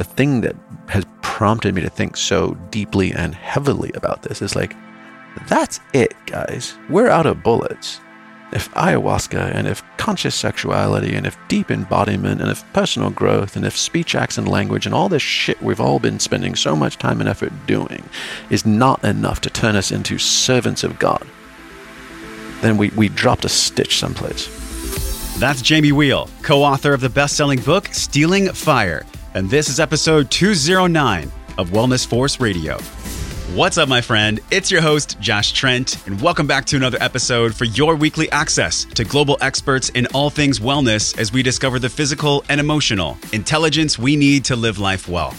the thing that has prompted me to think so deeply and heavily about this is like, that's it, guys. We're out of bullets. If ayahuasca and if conscious sexuality and if deep embodiment and if personal growth and if speech, accent, language and all this shit we've all been spending so much time and effort doing is not enough to turn us into servants of God, then we, we dropped a stitch someplace. That's Jamie Wheal, co author of the best selling book, Stealing Fire. And this is episode 209 of Wellness Force Radio. What's up, my friend? It's your host, Josh Trent, and welcome back to another episode for your weekly access to global experts in all things wellness as we discover the physical and emotional intelligence we need to live life well.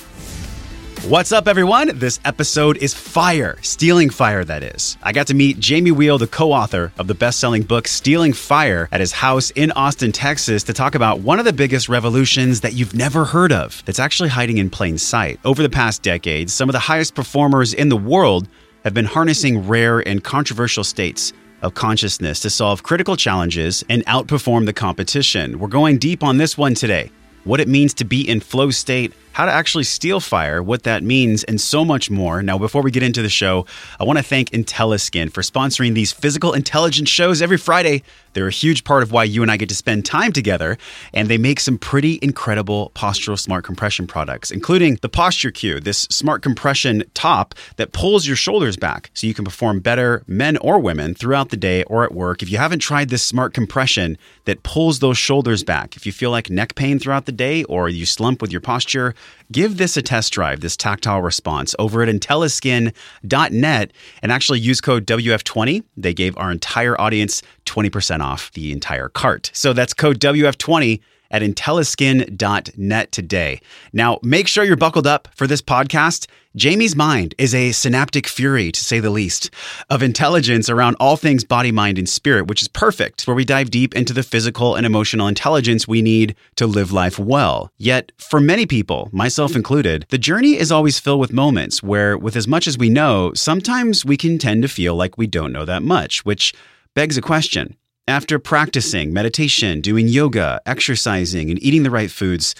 What's up, everyone? This episode is Fire, Stealing Fire, that is. I got to meet Jamie Wheal, the co author of the best selling book Stealing Fire, at his house in Austin, Texas, to talk about one of the biggest revolutions that you've never heard of that's actually hiding in plain sight. Over the past decade, some of the highest performers in the world have been harnessing rare and controversial states of consciousness to solve critical challenges and outperform the competition. We're going deep on this one today what it means to be in flow state, how to actually steal fire, what that means, and so much more. Now, before we get into the show, I want to thank IntelliSkin for sponsoring these physical intelligence shows every Friday. They're a huge part of why you and I get to spend time together, and they make some pretty incredible postural smart compression products, including the PostureCue, this smart compression top that pulls your shoulders back so you can perform better, men or women, throughout the day or at work. If you haven't tried this smart compression that pulls those shoulders back, if you feel like neck pain throughout the day or you slump with your posture, give this a test drive, this tactile response, over at intelliskin.net and actually use code WF20. They gave our entire audience 20% off the entire cart. So that's code WF20 at intelliskin.net today. Now, make sure you're buckled up for this podcast. Jamie's mind is a synaptic fury, to say the least, of intelligence around all things body, mind, and spirit, which is perfect, where we dive deep into the physical and emotional intelligence we need to live life well. Yet, for many people, myself included, the journey is always filled with moments where, with as much as we know, sometimes we can tend to feel like we don't know that much, which begs a question. After practicing meditation, doing yoga, exercising, and eating the right foods,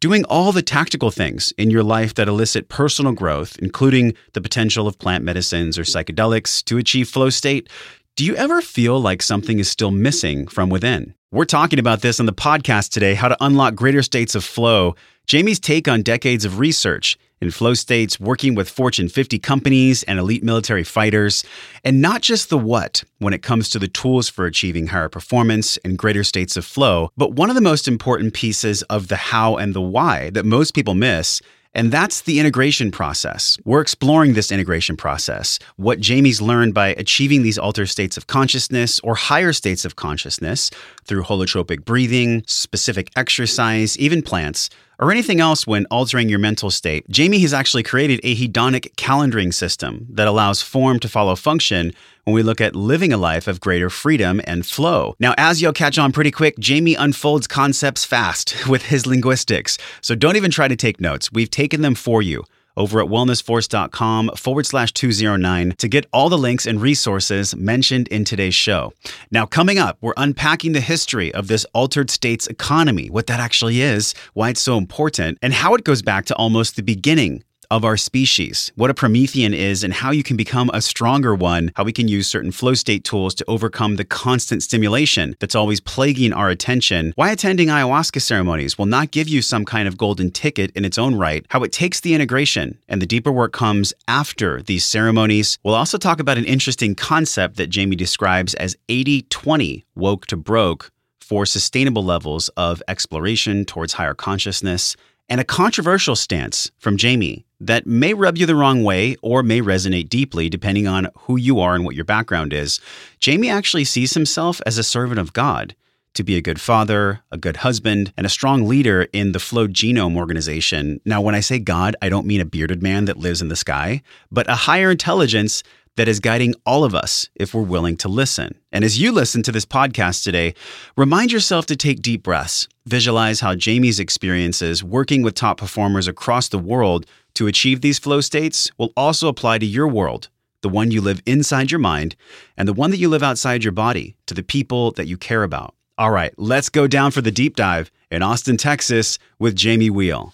doing all the tactical things in your life that elicit personal growth, including the potential of plant medicines or psychedelics to achieve flow state, do you ever feel like something is still missing from within? We're talking about this on the podcast today how to unlock greater states of flow. Jamie's take on decades of research in flow states, working with Fortune 50 companies and elite military fighters, and not just the what when it comes to the tools for achieving higher performance and greater states of flow, but one of the most important pieces of the how and the why that most people miss and that's the integration process. We're exploring this integration process, what Jamie's learned by achieving these altered states of consciousness or higher states of consciousness through holotropic breathing, specific exercise, even plants, or anything else when altering your mental state. Jamie has actually created a hedonic calendaring system that allows form to follow function when we look at living a life of greater freedom and flow. Now, as you'll catch on pretty quick, Jamie unfolds concepts fast with his linguistics. So don't even try to take notes. We've taken them for you over at wellnessforce.com forward slash 209 to get all the links and resources mentioned in today's show. Now, coming up, we're unpacking the history of this altered states economy, what that actually is, why it's so important, and how it goes back to almost the beginning of our species, what a Promethean is, and how you can become a stronger one, how we can use certain flow state tools to overcome the constant stimulation that's always plaguing our attention, why attending ayahuasca ceremonies will not give you some kind of golden ticket in its own right, how it takes the integration, and the deeper work comes after these ceremonies. We'll also talk about an interesting concept that Jamie describes as 80 20 woke to broke for sustainable levels of exploration towards higher consciousness and a controversial stance from Jamie that may rub you the wrong way or may resonate deeply depending on who you are and what your background is. Jamie actually sees himself as a servant of God to be a good father, a good husband, and a strong leader in the Flow Genome organization. Now, when I say God, I don't mean a bearded man that lives in the sky, but a higher intelligence that is guiding all of us if we're willing to listen. And as you listen to this podcast today, remind yourself to take deep breaths. Visualize how Jamie's experiences working with top performers across the world to achieve these flow states will also apply to your world, the one you live inside your mind, and the one that you live outside your body, to the people that you care about. All right, let's go down for the deep dive in Austin, Texas with Jamie Wheal.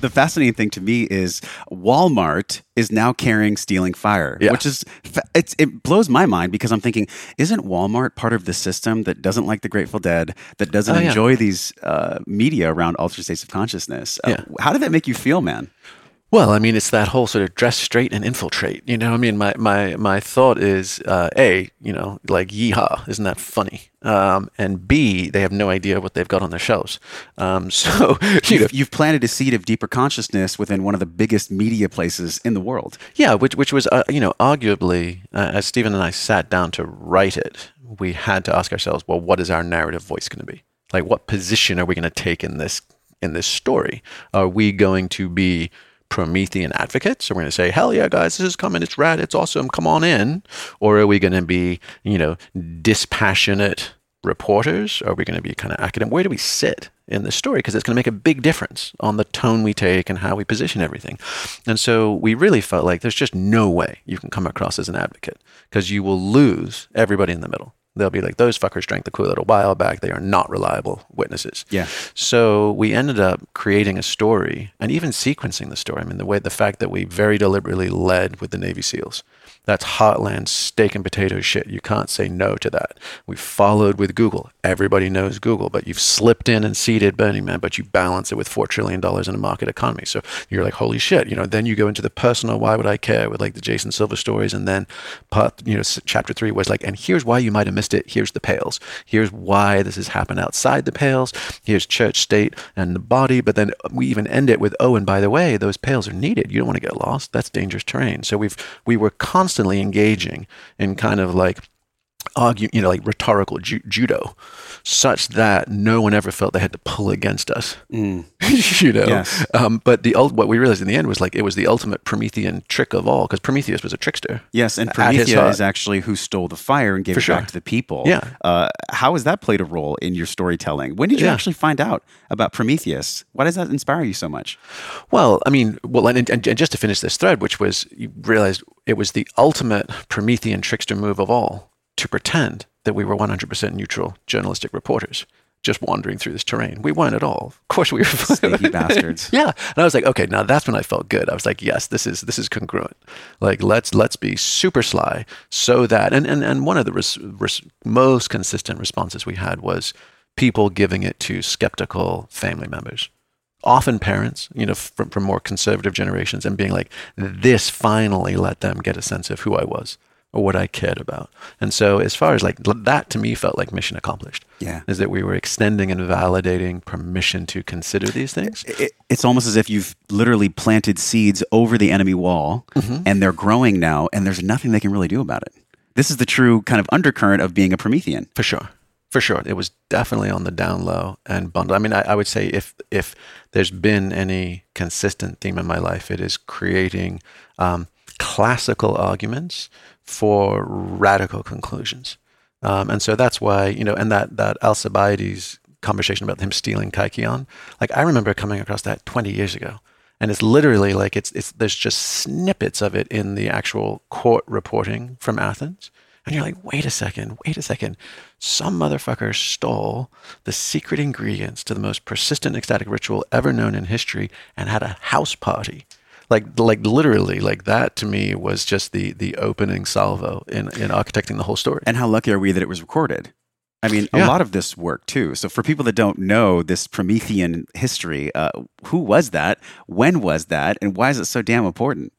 the fascinating thing to me is Walmart is now carrying Stealing Fire, Yeah. which is it's, it blows my mind because I'm thinking, isn't Walmart part of the system that doesn't like the Grateful Dead, that doesn't Oh, yeah. enjoy these uh, media around altered states of consciousness? Uh, Yeah. How did that make you feel, man? Well, I mean, it's that whole sort of dress straight and infiltrate. You know, I mean, my my my thought is uh, a, you know, like yeehaw, isn't that funny? Um, and B, they have no idea what they've got on their shelves. Um, so you know, you've planted a seed of deeper consciousness within one of the biggest media places in the world. Yeah, which which was uh, you know arguably uh, as Steven and I sat down to write it, we had to ask ourselves, well, what is our narrative voice going to be? Like, what position are we going to take in this in this story? Are we going to be Promethean advocates? So we're going to say, hell yeah, guys, this is coming, it's rad, it's awesome, come on in? Or are we going to be you know dispassionate reporters? Are we going to be kind of academic? Where do we sit in the story? Because it's going to make a big difference on the tone we take and how we position everything. And so we really felt like there's just no way you can come across as an advocate because you will lose everybody in the middle. They'll be like, those fuckers drank the Kool-Aid a while back. They are not reliable witnesses. Yeah. So we ended up creating a story and even sequencing the story. I mean, the way, the fact that we very deliberately led with the Navy SEALs. That's heartland steak and potato shit. You can't say no to that. We followed with Google. Everybody knows Google, but you've slipped in and seeded Burning Man, but you balance it with $4 trillion in a market economy. So you're like, holy shit. You know, then you go into the personal, why would I care with like the Jason Silva stories. And then part, you know, chapter three was like, and here's why you might have missed it. Here's the pales. Here's why this has happened outside the pales. Here's church, state, and the body. But then we even end it with, oh, and by the way, those pales are needed. You don't want to get lost. That's dangerous terrain. So we've we were constantly engaging in kind of like argue, you know, like rhetorical ju- judo, such that no one ever felt they had to pull against us. you know. Yes. Um, but the what we realized in the end was like it was the ultimate Promethean trick of all because Prometheus was a trickster. Yes, and At his Promethea heart. is actually who stole the fire and gave For it sure. back to the people. Yeah. Uh, how has that played a role in your storytelling? When did you Yeah. actually find out about Prometheus? Why does that inspire you so much? Well, I mean, well, and, and, and just to finish this thread, which was you realized it was the ultimate Promethean trickster move of all to pretend that we were 100% neutral journalistic reporters just wandering through this terrain. We weren't at all. Of course, we were Sneaky bastards. Yeah, and I was like, okay, now that's when I felt good. I was like, yes, this is this is congruent. Like, let's let's be super sly so that and and, and one of the res, res, most consistent responses we had was people giving it to skeptical family members often parents, you know, from, from more conservative generations, and being like, this finally let them get a sense of who I was or what I cared about. And so, as far as like that to me felt like mission accomplished. Yeah. Is that we were extending and validating permission to consider these things. It, it's almost as if you've literally planted seeds over the enemy wall Mm-hmm. and they're growing now, and there's nothing they can really do about it. This is the true kind of undercurrent of being a Promethean. For sure. For sure. It was definitely on the down low and bundle. I mean, I, I would say if if there's been any consistent theme in my life, it is creating um, classical arguments for radical conclusions. Um, and so that's why, you know, and that, that Alcibiades conversation about him stealing kykeon, like I remember coming across that 20 years ago. And it's literally like it's, it's there's just snippets of it in the actual court reporting from Athens. And you're like, wait a second, wait a second. Some motherfucker stole the secret ingredients to the most persistent ecstatic ritual ever known in history and had a house party. Like, like literally, like that to me was just the the opening salvo in, in architecting the whole story. And how lucky are we that it was recorded? I mean, a lot of this work too. So, for people that don't know this Promethean history, uh, who was that? When was that? And why is it so damn important?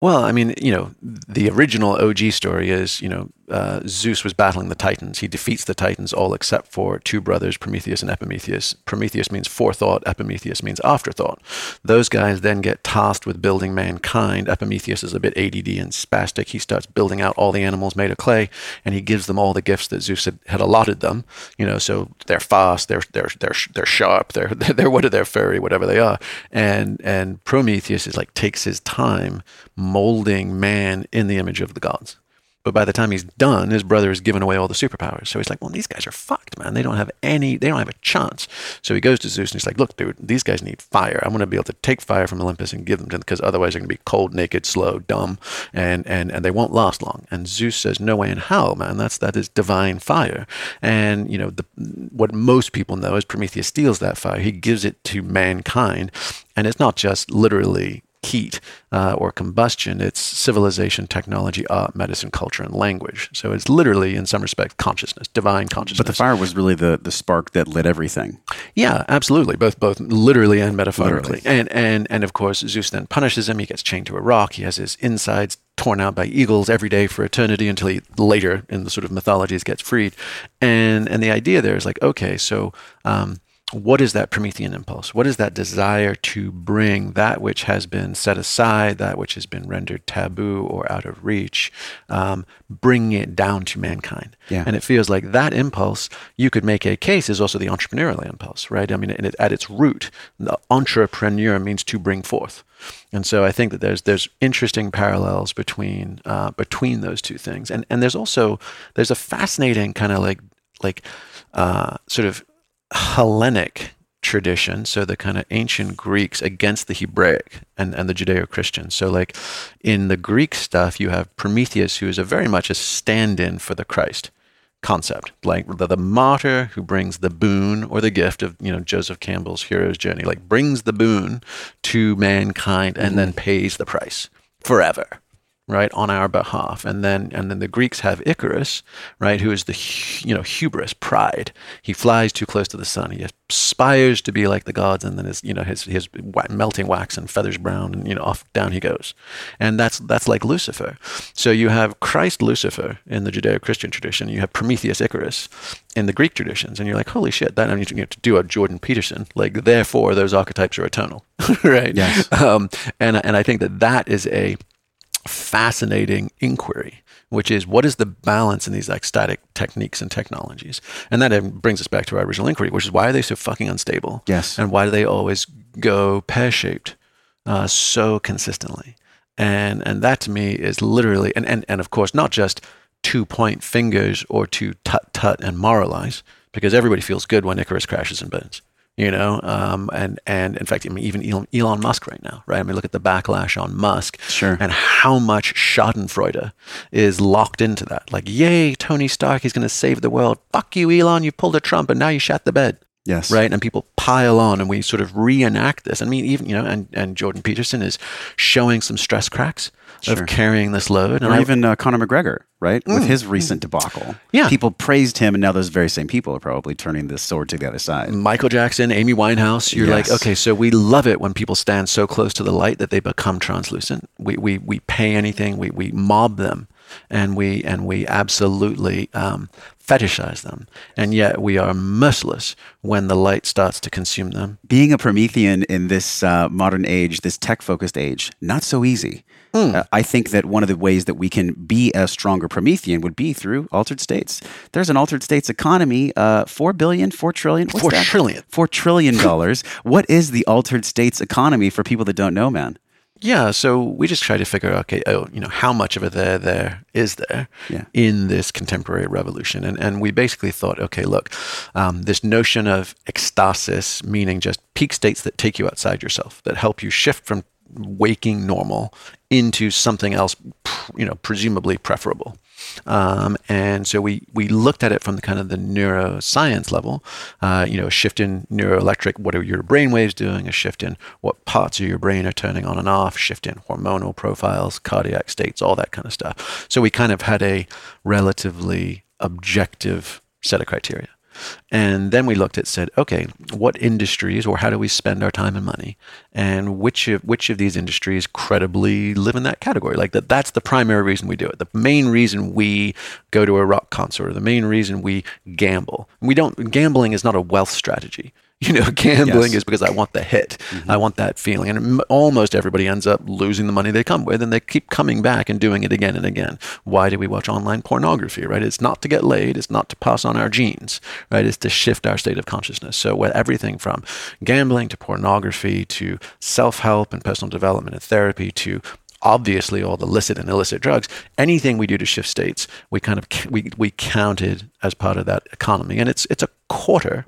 Well, I mean, you know, the original OG story is, you know, uh, Zeus was battling the Titans. He defeats the Titans all except for two brothers, Prometheus and Epimetheus. Prometheus means forethought, Epimetheus means afterthought. Those guys then get tasked with building mankind. Epimetheus is a bit ADD and spastic. He starts building out all the animals made of clay, and he gives them all the gifts that Zeus had, had allotted them. You know, so they're fast, they're they're they're they're sharp, they're they're what are they're furry, whatever they are. And and Prometheus is like takes his time molding man in the image of the gods. But by the time he's done, his brother has given away all the superpowers. So he's like, well, these guys are fucked, man. They don't have any, they don't have a chance. So he goes to Zeus and he's like, look, dude, these guys need fire. I'm going to be able to take fire from Olympus and give them to them because otherwise they're going to be cold, naked, slow, dumb, and, and, and they won't last long. And Zeus says, no way in hell, man. That's, that is divine fire. And, you know, the, what most people know is Prometheus steals that fire. He gives it to mankind and it's not just literally heat uh, or combustion. It's civilization, technology, art, medicine, culture, and language. So it's literally, in some respects, consciousness, divine consciousness. But the fire was really the the spark that lit everything. Yeah, absolutely, both both literally and metaphorically. Literally. And and and of course, Zeus then punishes him. He gets chained to a rock. He has his insides torn out by eagles every day for eternity until he later in the sort of mythologies gets freed. And and the idea there is like, okay, so. Um, what is that Promethean impulse? What is that desire to bring that which has been set aside, that which has been rendered taboo or out of reach, um, bring it down to mankind? Yeah. And it feels like that impulse, you could make a case, is also the entrepreneurial impulse, right? I mean, it, at its root, the entrepreneur means to bring forth. And so I think that there's there's interesting parallels between uh, between those two things, and and there's also there's a fascinating kind of like like uh, sort of Hellenic tradition, so the kind of ancient Greeks against the Hebraic and, and the Judeo Christian. So, like in the Greek stuff, you have Prometheus, who is a very much a stand in for the Christ concept, like the, the martyr who brings the boon or the gift of, you know, Joseph Campbell's hero's journey, like brings the boon to mankind and mm-hmm. then pays the price forever right, on our behalf. And then and then the Greeks have Icarus, right, who is the you know hubris, pride. He flies too close to the sun. He aspires to be like the gods, and then his you know his his melting wax and feathers brown, and you know off down he goes. And that's that's like Lucifer. So you have Christ Lucifer in the Judeo-Christian tradition. You have Prometheus Icarus in the Greek traditions, and you're like, holy shit! That I need to, to do a Jordan Peterson. Like, therefore, those archetypes are eternal, right? Yes. Um, and and I think that that is a fascinating inquiry, which is what is the balance in these ecstatic techniques and technologies? And that brings us back to our original inquiry, which is why are they so fucking unstable? Yes. And why do they always go pear shaped uh, so consistently? And and that to me is literally and, and, and of course not just two point fingers or to tut tut and moralize, because everybody feels good when Icarus crashes and burns you know, um, and and in fact, I mean, even Elon, Elon, Musk right now, right? I mean, look at the backlash on Musk, sure, and how much Schadenfreude is locked into that. Like, yay, Tony Stark, he's going to save the world. Fuck you, Elon, you pulled a Trump, and now you shat the bed. Yes. Right. And people pile on and we sort of reenact this. I mean, even, you know, and, and Jordan Peterson is showing some stress cracks sure. of carrying this load. And or I, even uh, Conor McGregor, right? Mm, With his recent mm, debacle. Yeah. People praised him, and now those very same people are probably turning this sword to the other side. Michael Jackson, Amy Winehouse. You're yes. like, okay, so we love it when people stand so close to the light that they become translucent. We, we, we pay anything, we, we mob them and we and we absolutely um, fetishize them, and yet we are merciless when the light starts to consume them. Being a Promethean in this uh, modern age, this tech-focused age, not so easy. Mm. Uh, I think that one of the ways that we can be a stronger Promethean would be through altered states. There's an altered states economy, uh, four billion, four trillion, four that? trillion, four trillion dollars. what is the altered states economy for people that don't know, man? Yeah, so we just try to figure out, okay, oh, you know, how much of a there there is there yeah. in this contemporary revolution, and and we basically thought, okay, look, um, this notion of ecstasis, meaning just peak states that take you outside yourself, that help you shift from waking normal into something else, you know, presumably preferable. Um, and so we, we looked at it from the kind of the neuroscience level, uh, you know, a shift in neuroelectric, what are your brain waves doing, a shift in what parts of your brain are turning on and off, shift in hormonal profiles, cardiac states, all that kind of stuff. So we kind of had a relatively objective set of criteria. And then we looked at said, okay, what industries or how do we spend our time and money? And which of which of these industries credibly live in that category? Like that that's the primary reason we do it. The main reason we go to a rock concert or the main reason we gamble. We don't gambling is not a wealth strategy. You know, gambling yes. is because I want the hit. Mm-hmm. I want that feeling. And almost everybody ends up losing the money they come with and they keep coming back and doing it again and again. Why do we watch online pornography, right? It's not to get laid, it's not to pass on our genes, right? It's to shift our state of consciousness. So, everything from gambling to pornography to self help and personal development and therapy to obviously all the licit and illicit drugs anything we do to shift states we kind of we, we counted as part of that economy and it's it's a quarter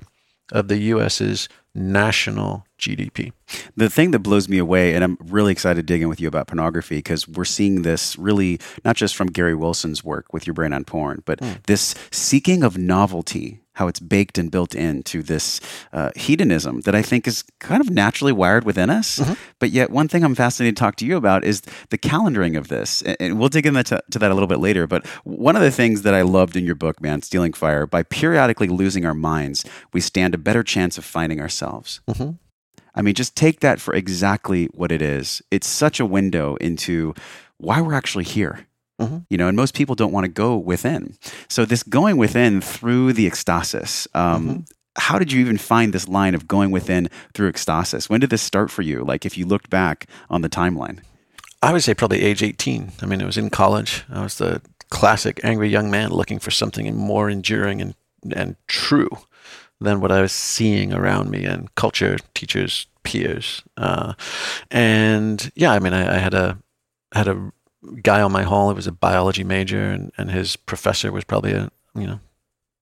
of the US's national GDP. The thing that blows me away, and I'm really excited to dig in with you about pornography because we're seeing this really not just from Gary Wilson's work with Your Brain on Porn, but mm. this seeking of novelty how it's baked and built into this uh, hedonism that I think is kind of naturally wired within us. Mm-hmm. But yet, one thing I'm fascinated to talk to you about is the calendaring of this. And we'll dig into to that a little bit later. But one of the things that I loved in your book, man, Stealing Fire, by periodically losing our minds, we stand a better chance of finding ourselves. Mm-hmm. I mean, just take that for exactly what it is. It's such a window into why we're actually here. Mm-hmm. You know, and most people don't want to go within. So this going within through the ecstasis. Um, mm-hmm. How did you even find this line of going within through ecstasis? When did this start for you? Like, if you looked back on the timeline, I would say probably age 18. I mean, it was in college. I was the classic angry young man looking for something more enduring and, and true than what I was seeing around me and culture, teachers, peers. Uh, and yeah, I mean, I, I, had a had a guy on my hall who was a biology major, and, and his professor was probably a you know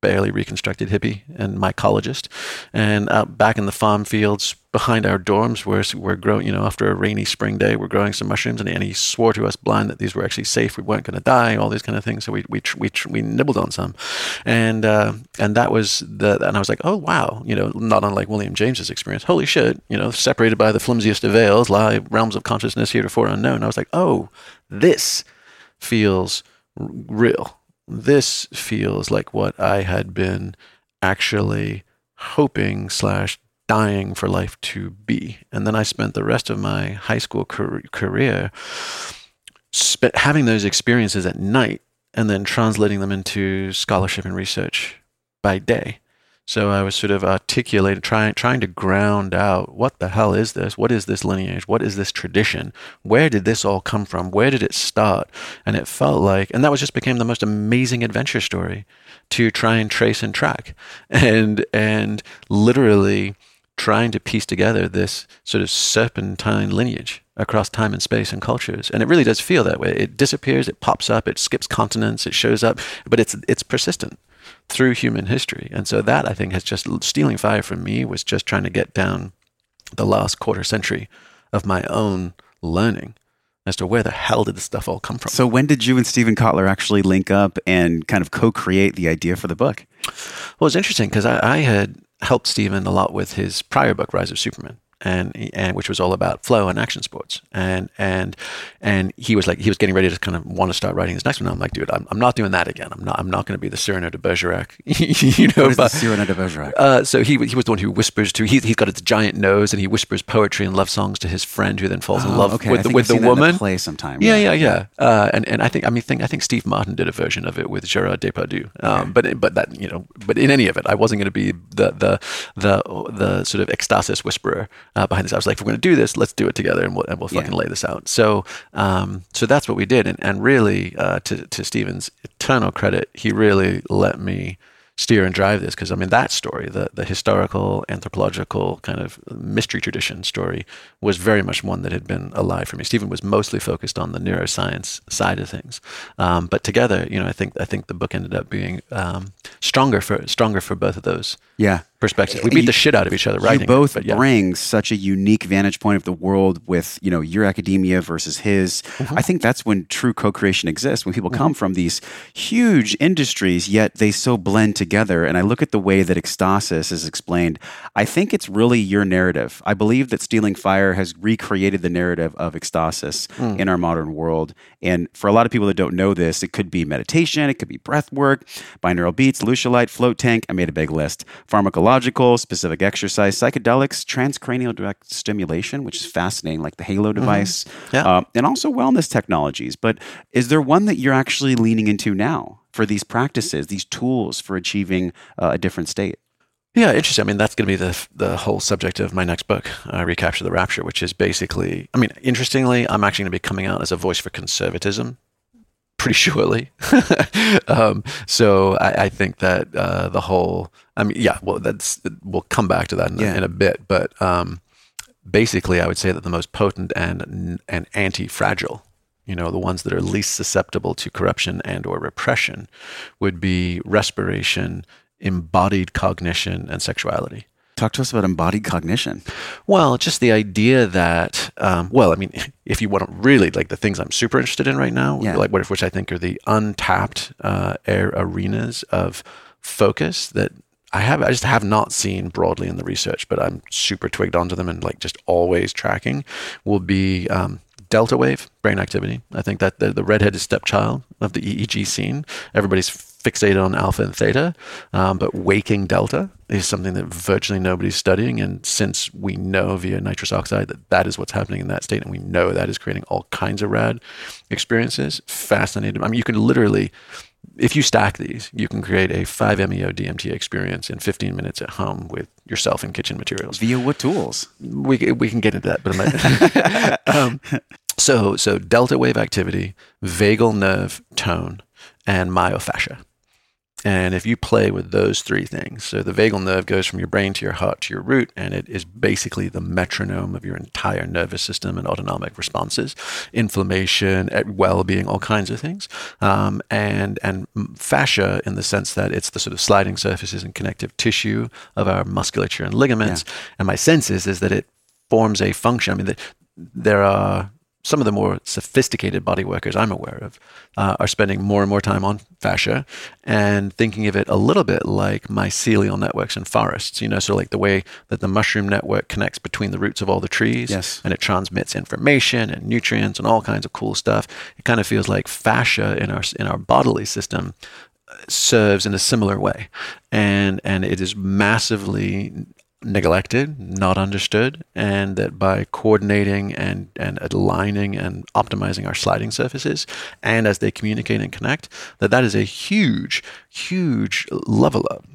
barely reconstructed hippie and mycologist. And out back in the farm fields behind our dorms, where we're growing, you know, after a rainy spring day, we're growing some mushrooms, and, and he swore to us blind that these were actually safe. We weren't going to die, all these kind of things. So we we we, we nibbled on some, and uh, and that was the. And I was like, oh wow, you know, not unlike William James's experience. Holy shit, you know, separated by the flimsiest of veils lie realms of consciousness heretofore unknown. I was like, oh this feels real. This feels like what I had been actually hoping slash dying for life to be. And then I spent the rest of my high school career having those experiences at night and then translating them into scholarship and research by day. So I was sort of articulating, trying, trying to ground out what the hell is this? What is this lineage? What is this tradition? Where did this all come from? Where did it start? And it felt like, and that was just became the most amazing adventure story to try and trace and track, and and literally trying to piece together this sort of serpentine lineage across time and space and cultures. And it really does feel that way. It disappears, it pops up, it skips continents, it shows up, but it's it's persistent through human history. And so that I think has just stealing fire from me was just trying to get down the last quarter century of my own learning as to where the hell did this stuff all come from. So when did you and Steven Kotler actually link up and kind of co-create the idea for the book? Well, it's interesting because I, I had helped Steven a lot with his prior book, Rise of Superman and and which was all about flow and action sports. And and and he was like he was getting ready to kind of want to start writing his next one. I'm like, dude, I'm, I'm not doing that again. I'm not I'm not going to be the Cyrano de Bergerac. you know, what is but, the Cyrano de Bergerac? Uh, so he he was the one who whispers to he he's got a giant nose and he whispers poetry and love songs to his friend who then falls oh, in love okay. with the, with the woman. play sometime. Yeah, yeah, yeah. yeah. Uh, and and I think I mean think I think Steve Martin did a version of it with Gerard Depardieu. Um, okay. But but that you know but in any of it, I wasn't going to be the the the the sort of ecstasis whisperer uh, behind this. I was like if we're going to do this, let's do it together, and we'll, and we'll fucking yeah. lay this out. So, um, so that's what we did, and and really, uh, to to Steven's eternal credit, he really let me steer and drive this because I mean that story, the the historical anthropological kind of mystery tradition story, was very much one that had been alive for me. Steven was mostly focused on the neuroscience side of things, um, but together, you know, I think I think the book ended up being um, stronger for stronger for both of those. Yeah, perspectives. We beat you, the shit out of each other writing. You both it, yeah. bring such a unique vantage point of the world with, you know, your academia versus his. Mm-hmm. I think that's when true co-creation exists, when people mm-hmm. come from these huge industries, yet they so blend together. And I look at the way that ecstasis is explained. I think it's really your narrative. I believe that Stealing Fire has recreated the narrative of ecstasis mm. in our modern world. And for a lot of people that don't know this, it could be meditation, it could be breath work, binaural beats, Lucia Light, float tank. I made a big list. Pharmacology specific exercise, psychedelics, transcranial direct stimulation, which is fascinating, like the Halo mm-hmm. device, mm-hmm. yeah. uh, and also wellness technologies. But is there one that you're actually leaning into now for these practices, these tools for achieving uh, a different state? Yeah, interesting. I mean, that's going to be the the whole subject of my next book, uh, Recapture the Rapture, which is basically, I mean, interestingly, I'm actually going to be coming out as a voice for conservatism pretty surely. um, so I, I, think that uh, the whole, I mean, yeah, well, that's we'll come back to that in, yeah. in a bit, but um, basically, I would say that the most potent and and anti-fragile, you know, the ones that are least susceptible to corruption and or repression, would be respiration, embodied cognition, and sexuality. Talk to us about embodied cognition. Well, just the idea that, um, well, I mean, if you want to really like the things I'm super interested in right now, yeah. like what, which I think are the untapped uh, air arenas of focus that I have I just have not seen broadly in the research, but I'm super twigged onto them and like just always tracking will be um, delta wave brain activity. I think that the, the redheaded stepchild of the EEG scene. Everybody's fixated on alpha and theta, um, but waking delta is something that virtually nobody's studying. And since we know via nitrous oxide that that is what's happening in that state, and we know that is creating all kinds of rad experiences, fascinating. I mean, you can literally if you stack these, you can create a 5-MeO DMT experience in 15 minutes at home with yourself and kitchen materials. Via what tools? We, we can get into that, but um, so so delta wave activity, vagal nerve tone, and myofascia. And if you play with those three things, so the vagal nerve goes from your brain to your heart to your root, and it is basically the metronome of your entire nervous system and autonomic responses, inflammation, well-being, all kinds of things. Um, and and fascia in the sense that it's the sort of sliding surfaces and connective tissue of our musculature and ligaments. Yeah. And my sense is is that it forms a function. I mean, the, there are some of the more sophisticated body workers I'm aware of uh, are spending more and more time on fascia and thinking of it a little bit like mycelial networks in forests. You know, so like the way that the mushroom network connects between the roots of all the trees yes. and it transmits information and nutrients and all kinds of cool stuff. It kind of feels like fascia in our in our bodily system uh, serves in a similar way and and it is massively neglected, not understood, and that by coordinating and, and aligning and optimizing our sliding surfaces, and as they communicate and connect, that that is a huge, huge level up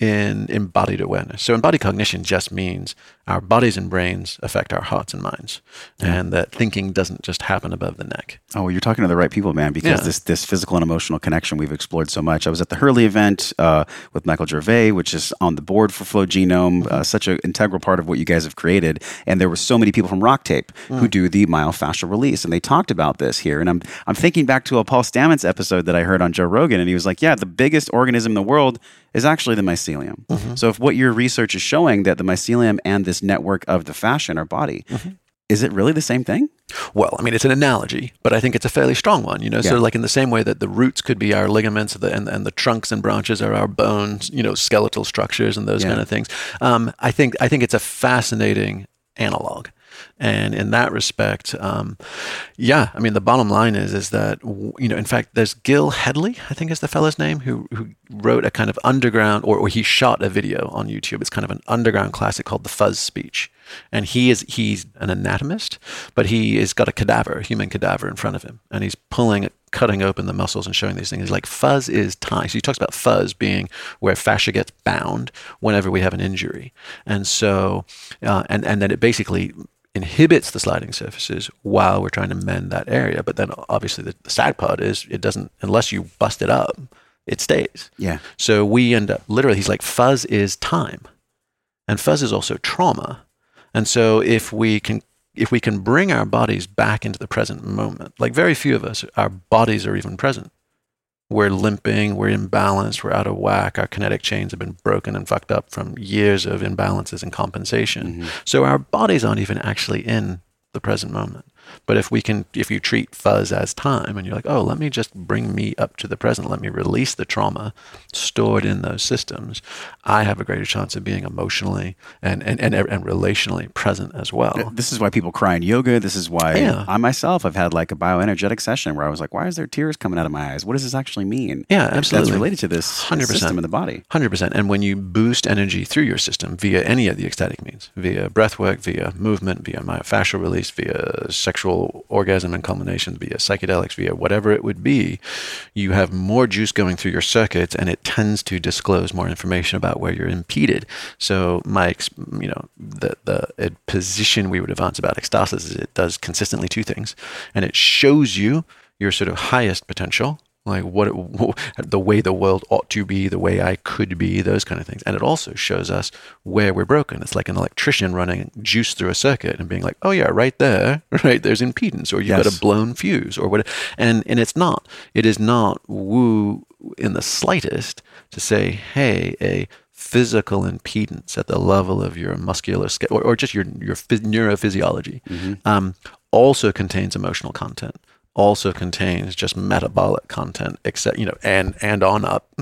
in embodied awareness. So embodied cognition just means our bodies and brains affect our hearts and minds, yeah. and that thinking doesn't just happen above the neck. Oh, well, you're talking to the right people, man. Because yeah. this this physical and emotional connection we've explored so much. I was at the Hurley event uh, with Michael Gervais, which is on the board for Flow Genome, uh, such an integral part of what you guys have created. And there were so many people from Rock Tape mm. who do the myofascial release, and they talked about this here. And I'm I'm thinking back to a Paul Stamets episode that I heard on Joe Rogan, and he was like, "Yeah, the biggest organism in the world is actually the mycelium. Mm-hmm. So if what your research is showing that the mycelium and this network of the fashion our body, mm-hmm. is it really the same thing? Well, I mean, it's an analogy, but I think it's a fairly strong one. You know, yeah. so like in the same way that the roots could be our ligaments, the, and and the trunks and branches are our bones. You know, skeletal structures and those yeah. kind of things. Um, I think I think it's a fascinating analog. And in that respect, um, yeah, I mean, the bottom line is is that you know, in fact, there's Gil Hedley, I think is the fellow's name, who who wrote a kind of underground, or, or he shot a video on YouTube. It's kind of an underground classic called the Fuzz Speech, and he is he's an anatomist, but he has got a cadaver, a human cadaver, in front of him, and he's pulling cutting open the muscles and showing these things. He's like fuzz is time. So he talks about fuzz being where fascia gets bound whenever we have an injury, and so uh, and and then it basically inhibits the sliding surfaces while we're trying to mend that area. But then obviously the, the sad part is it doesn't, unless you bust it up, it stays. Yeah. So we end up literally, he's like, fuzz is time. And fuzz is also trauma. And so if we can if we can bring our bodies back into the present moment, like very few of us, our bodies are even present we're limping, we're imbalanced, we're out of whack. Our kinetic chains have been broken and fucked up from years of imbalances and compensation. Mm-hmm. So our bodies aren't even actually in the present moment. But if we can, if you treat fuzz as time and you're like, oh, let me just bring me up to the present, let me release the trauma stored in those systems, I have a greater chance of being emotionally and, and, and, and relationally present as well. This is why people cry in yoga. This is why yeah. I myself have had like a bioenergetic session where I was like, why is there tears coming out of my eyes? What does this actually mean? Yeah, absolutely. That's related to this 100%. system in the body. 100%. And when you boost energy through your system via any of the ecstatic means, via breath work, via movement, via myofascial release, via sexual sexual orgasm and culmination via psychedelics, via whatever it would be, you have more juice going through your circuits and it tends to disclose more information about where you're impeded. So my, you know, the, the position we would advance about ecstasis is it does consistently two things and it shows you your sort of highest potential like what, it, the way the world ought to be, the way I could be, those kind of things. And it also shows us where we're broken. It's like an electrician running juice through a circuit and being like, "Oh yeah, right there, right there's impedance, or you've yes. got a blown fuse, or what." And and it's not. It is not woo in the slightest to say, "Hey, a." physical impedance at the level of your muscular or, or just your your neurophysiology mm-hmm. um, also contains emotional content also contains just metabolic content except you know and and on up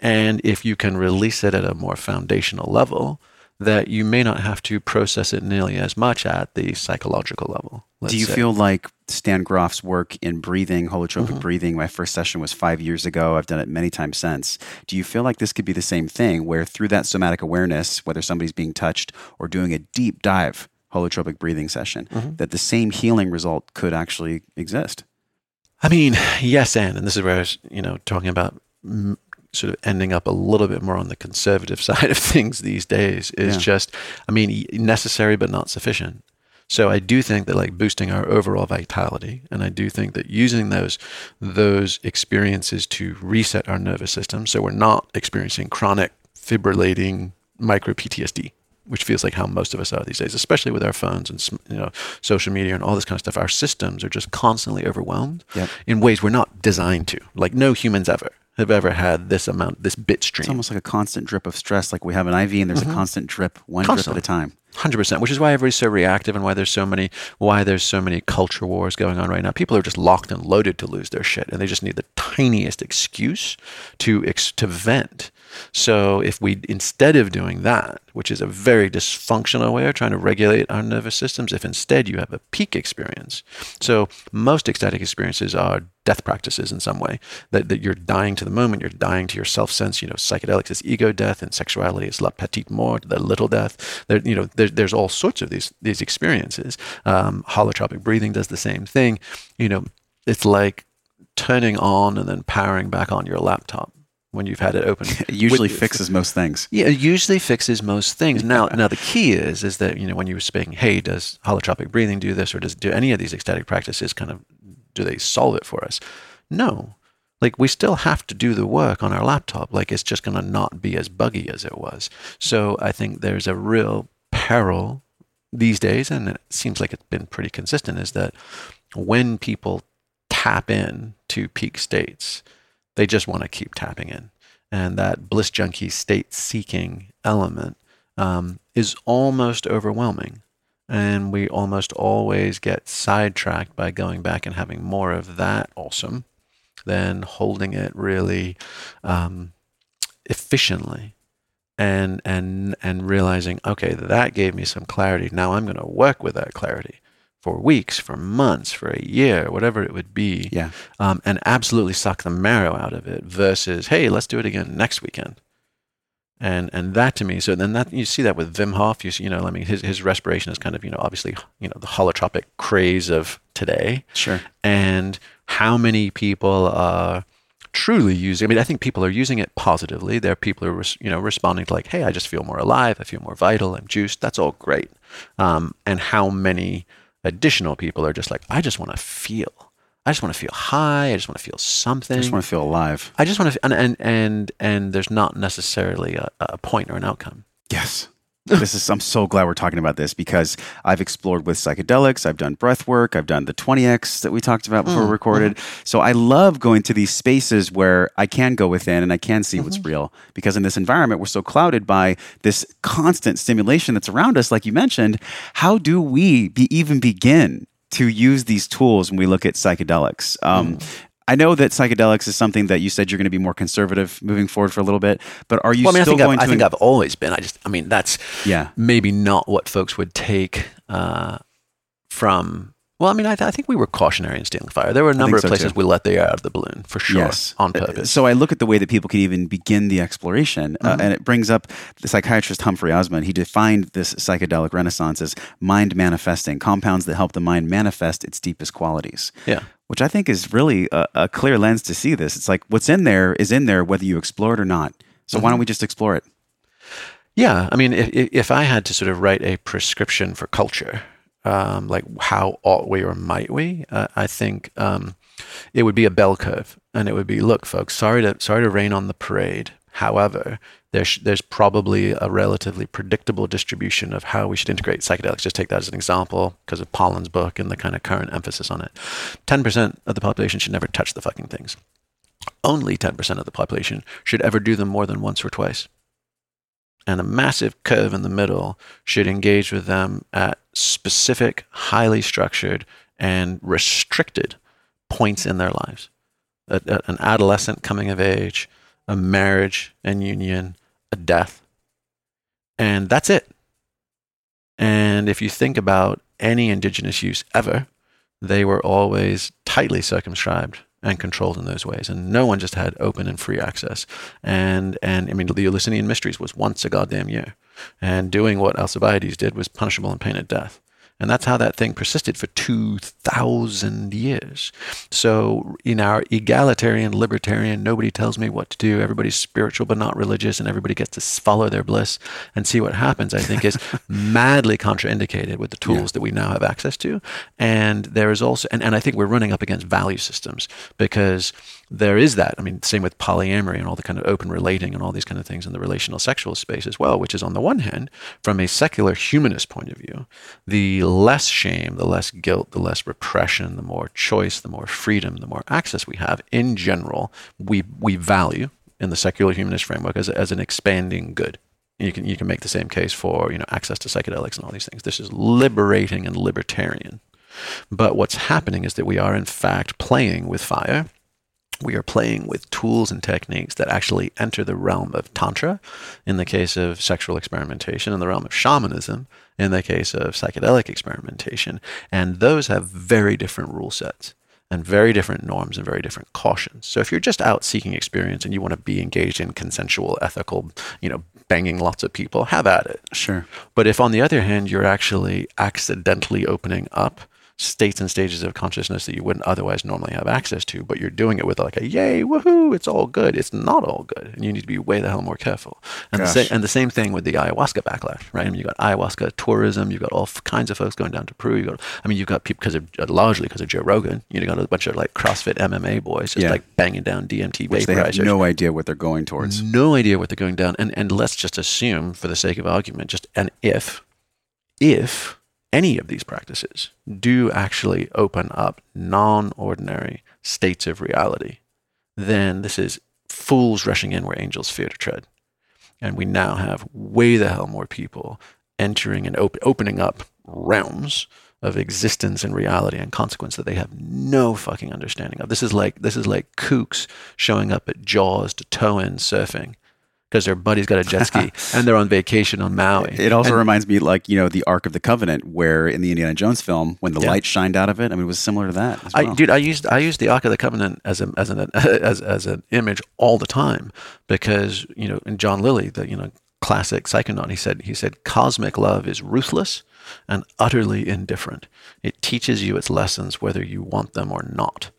and if you can release it at a more foundational level that you may not have to process it nearly as much at the psychological level do you say. feel like stan grof's work in breathing holotropic mm-hmm. breathing my first session was five years ago i've done it many times since do you feel like this could be the same thing where through that somatic awareness whether somebody's being touched or doing a deep dive holotropic breathing session mm-hmm. that the same healing result could actually exist I mean, yes, and and this is where I was, you know, talking about m- sort of ending up a little bit more on the conservative side of things these days is yeah. just, I mean, necessary but not sufficient. So I do think that like boosting our overall vitality, and I do think that using those those experiences to reset our nervous system, so we're not experiencing chronic fibrillating micro PTSD which feels like how most of us are these days, especially with our phones and you know social media and all this kind of stuff. Our systems are just constantly overwhelmed yep. in ways we're not designed to. Like no humans ever have ever had this amount, this bit stream. It's almost like a constant drip of stress. Like we have an IV and there's mm-hmm. a constant drip, one Constantly. drip at a time. Hundred percent, which is why everybody's so reactive and why there's so many why there's so many culture wars going on right now. People are just locked and loaded to lose their shit, and they just need the tiniest excuse to to vent. So if we instead of doing that, which is a very dysfunctional way of trying to regulate our nervous systems, if instead you have a peak experience, so most ecstatic experiences are death practices in some way that, that you're dying to the moment, you're dying to your self sense. You know, psychedelics is ego death, and sexuality is la petite mort, the little death. There, you know there, there's all sorts of these these experiences. Um, holotropic breathing does the same thing. You know, it's like turning on and then powering back on your laptop when you've had it open. it usually With, fixes most things. Yeah, it usually fixes most things. Now, now the key is is that you know when you were speaking, hey, does holotropic breathing do this, or does do any of these ecstatic practices kind of do they solve it for us? No, like we still have to do the work on our laptop. Like it's just going to not be as buggy as it was. So I think there's a real peril these days, and it seems like it's been pretty consistent, is that when people tap in to peak states, they just want to keep tapping in. And that bliss junkie state seeking element um, is almost overwhelming. And we almost always get sidetracked by going back and having more of that awesome than holding it really um, efficiently and and and realizing okay that gave me some clarity. Now i'm going to work with that clarity for weeks for months for a year whatever it would be yeah. um, and absolutely suck the marrow out of it versus hey let's do it again next weekend. And and that to me so then that you see that with Wim Hof you see, you know I mean his his respiration is kind of you know obviously you know the holotropic craze of today. Sure. And how many people are truly using. I mean, I think people are using it positively. There are people who are, you know, responding to like, "Hey, I just feel more alive. I feel more vital. I'm juiced." That's all great. Um, and how many additional people are just like, "I just want to feel. I just want to feel high. I just want to feel something. I just want to feel alive. I just want to, and and and, and there's not necessarily a, a point or an outcome. Yes this is I'm so glad we're talking about this because I've explored with psychedelics, I've done breath work, I've done the 20x that we talked about before mm, we recorded. Mm. So I love going to these spaces where I can go within and I can see mm-hmm. what's real because in this environment we're so clouded by this constant stimulation that's around us like you mentioned. How do we be, even begin to use these tools when we look at psychedelics. Um, mm. I know that psychedelics is something that you said you're going to be more conservative moving forward for a little bit, but are you well, I mean, still I going I've, to? I think I've always been. I just, I mean, that's yeah, maybe not what folks would take uh, from. Well, I mean, I, th- I, think we were cautionary in Stealing Fire. There were a number of so places too. we let the air out of the balloon for sure, yes. on uh, purpose. So I look at the way that people can even begin the exploration, uh, mm-hmm. uh, and it brings up the psychiatrist Humphrey Osmond. He defined this psychedelic renaissance as mind manifesting compounds that help the mind manifest its deepest qualities. Yeah which I think is really a, a, clear lens to see this. It's like what's in there is in there, whether you explore it or not. So mm-hmm. why don't we just explore it? Yeah, I mean, if, if I had to sort of write a prescription for culture, um, like how ought we or might we, uh, I think um, it would be a bell curve, and it would be, look, folks, sorry to sorry to rain on the parade. However, there's there's probably a relatively predictable distribution of how we should integrate psychedelics. Just take that as an example because of Pollan's book and the kind of current emphasis on it. Ten percent of the population should never touch the fucking things. Only ten percent of the population should ever do them more than once or twice. And a massive curve in the middle should engage with them at specific, highly structured, and restricted points in their lives a, a, an adolescent coming of age, a marriage and union, a death. And that's it. And if you think about any indigenous use ever, they were always tightly circumscribed and controlled in those ways. And no one just had open and free access. And and I mean the Eleusinian Mysteries was once a goddamn year. And doing what Alcibiades did was punishable in pain and painted death. And that's how that thing persisted for 2,000 years. So, in our egalitarian, libertarian, nobody tells me what to do, everybody's spiritual but not religious, and everybody gets to follow their bliss and see what happens, I think is madly contraindicated with the tools yeah. that we now have access to. And there is also, and, and I think we're running up against value systems because there is that. I mean, same with polyamory and all the kind of open relating and all these kind of things in the relational sexual space as well, which is on the one hand, from a secular humanist point of view, the less shame, the less guilt, the less repression, the more choice, the more freedom, the more access we have in general, we, we value in the secular humanist framework as, as an expanding good. You can, you can make the same case for you know, access to psychedelics and all these things. This is liberating and libertarian. But what's happening is that we are, in fact, playing with fire we are playing with tools and techniques that actually enter the realm of tantra in the case of sexual experimentation in the realm of shamanism in the case of psychedelic experimentation. And those have very different rule sets and very different norms and very different cautions. So if you're just out seeking experience and you want to be engaged in consensual ethical you know banging lots of people have at it. Sure. But if on the other hand you're actually accidentally opening up states and stages of consciousness that you wouldn't otherwise normally have access to, but you're doing it with like a yay, woohoo, it's all good. It's not all good. And you need to be way the hell more careful. And, the, sa- and the same thing with the ayahuasca backlash, right? I mean, you've got ayahuasca tourism, you've got all kinds of folks going down to Peru. You've got, I mean, you've got people because of, uh, largely because of Joe Rogan, you've got a bunch of like CrossFit MMA boys just yeah. like banging down DMT Which They have no idea what they're going towards. No idea what they're going down. And, and let's just assume for the sake of argument, just an if, if any of these practices do actually open up non ordinary states of reality, then this is fools rushing in where angels fear to tread. And we now have way the hell more people entering and op- opening up realms of existence and reality and consequence that they have no fucking understanding of. This is like this is like kooks showing up at Jaws to tow in surfing because their buddy's got a jet ski and they're on vacation on Maui. It also and, reminds me, like you know, the Ark of the Covenant, where in the Indiana Jones film, when the yeah. light shined out of it, I mean, it was similar to that. Well. I, dude, I used I used the Ark of the Covenant as a as an as as an image all the time because you know, in John Lilly, the you know classic psychonaut, he said he said cosmic love is ruthless and utterly indifferent. It teaches you its lessons whether you want them or not.